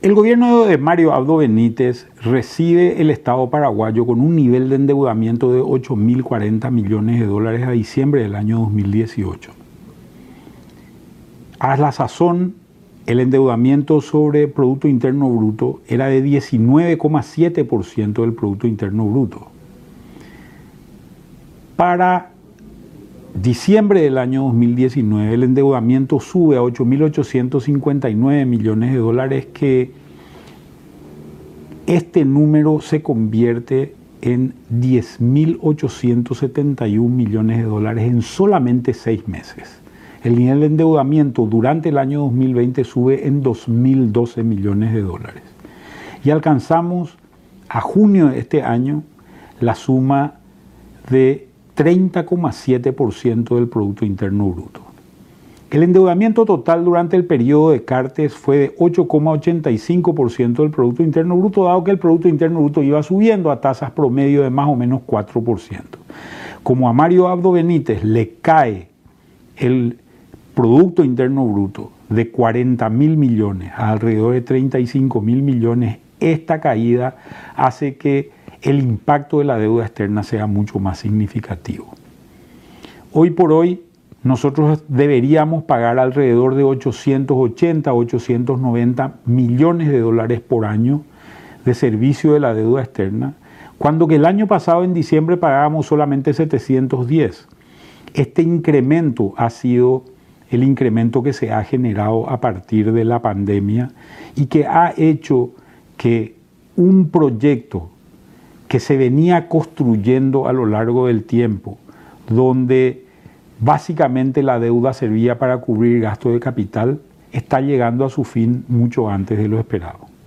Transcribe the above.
El gobierno de Mario Abdo Benítez recibe el Estado paraguayo con un nivel de endeudamiento de 8.040 millones de dólares a diciembre del año 2018. A la sazón, el endeudamiento sobre Producto Interno Bruto era de 19,7% del Producto Interno Bruto. Para diciembre del año 2019 el endeudamiento sube a 8.859 millones de dólares que este número se convierte en 10.871 millones de dólares en solamente seis meses. El nivel de endeudamiento durante el año 2020 sube en 2.012 millones de dólares. Y alcanzamos a junio de este año la suma de 30,7% del Producto Interno Bruto. El endeudamiento total durante el periodo de Cartes fue de 8,85% del Producto Interno Bruto, dado que el Producto Interno Bruto iba subiendo a tasas promedio de más o menos 4%. Como a Mario Abdo Benítez le cae el Producto Interno Bruto de 40 mil millones a alrededor de 35 mil millones, esta caída hace que el impacto de la deuda externa sea mucho más significativo. Hoy por hoy nosotros deberíamos pagar alrededor de 880, 890 millones de dólares por año de servicio de la deuda externa, cuando que el año pasado en diciembre pagábamos solamente 710. Este incremento ha sido el incremento que se ha generado a partir de la pandemia y que ha hecho que un proyecto que se venía construyendo a lo largo del tiempo, donde básicamente la deuda servía para cubrir gasto de capital, está llegando a su fin mucho antes de lo esperado.